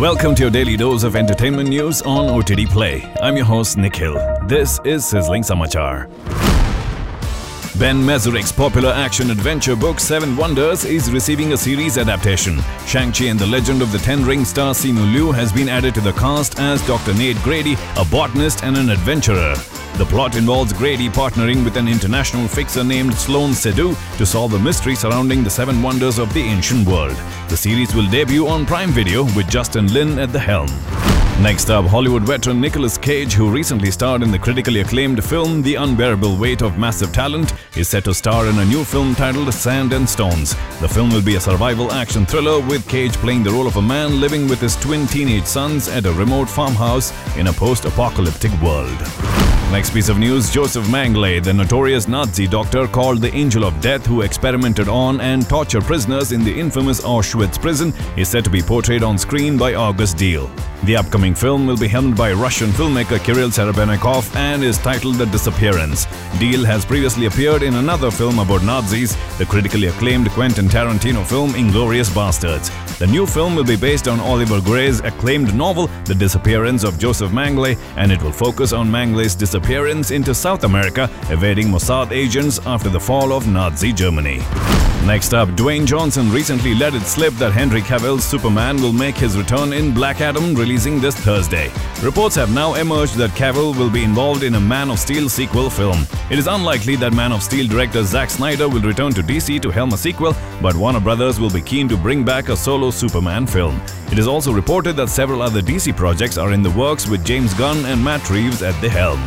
Welcome to your daily dose of entertainment news on OTT Play. I'm your host Nikhil. This is Sizzling Samachar. Ben Mezrich's popular action adventure book Seven Wonders is receiving a series adaptation. Shang-Chi and the Legend of the Ten Ring star Simu Liu has been added to the cast as Dr. Nate Grady, a botanist and an adventurer. The plot involves Grady partnering with an international fixer named Sloan Sedu to solve the mystery surrounding the seven wonders of the ancient world. The series will debut on Prime Video with Justin Lin at the helm. Next up, Hollywood veteran Nicolas Cage, who recently starred in the critically acclaimed film The Unbearable Weight of Massive Talent, is set to star in a new film titled Sand and Stones. The film will be a survival action thriller with Cage playing the role of a man living with his twin teenage sons at a remote farmhouse in a post-apocalyptic world. Next piece of news Joseph Mengele, the notorious Nazi doctor called the Angel of Death who experimented on and tortured prisoners in the infamous Auschwitz prison, is set to be portrayed on screen by August Diehl. The upcoming film will be helmed by Russian filmmaker Kirill Serebrennikov and is titled The Disappearance. Diehl has previously appeared in another film about Nazis, the critically acclaimed Quentin Tarantino film Inglourious Basterds. The new film will be based on Oliver Gray's acclaimed novel The Disappearance of Joseph Mengele and it will focus on Mengele's disappearance into South America, evading Mossad agents after the fall of Nazi Germany. Next up, Dwayne Johnson recently let it slip that Henry Cavill's Superman will make his return in Black Adam releasing this Thursday. Reports have now emerged that Cavill will be involved in a Man of Steel sequel film. It is unlikely that Man of Steel director Zack Snyder will return to DC to helm a sequel, but Warner Brothers will be keen to bring back a solo Superman film. It is also reported that several other DC projects are in the works with James Gunn and Matt Reeves at the helm.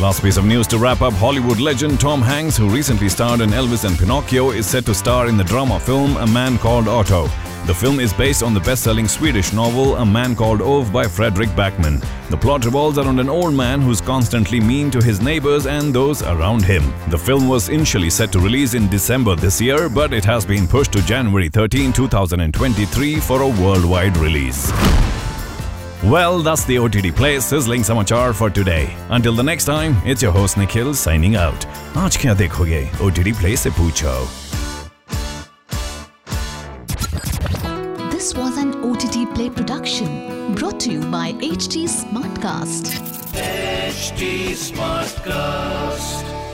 Last piece of news to wrap up Hollywood legend Tom Hanks, who recently starred in Elvis and Pinocchio, is set to star in the drama film A Man Called Otto. The film is based on the best-selling Swedish novel A Man Called Ove by Fredrik Backman. The plot revolves around an old man who's constantly mean to his neighbors and those around him. The film was initially set to release in December this year, but it has been pushed to January 13, 2023 for a worldwide release. Well, that's the OTT Play sizzling samachar for today. Until the next time, it's your host Nikhil signing out. OTT Play से पूछो. This was an OTT Play production brought to you by HT Smartcast. HT Smartcast.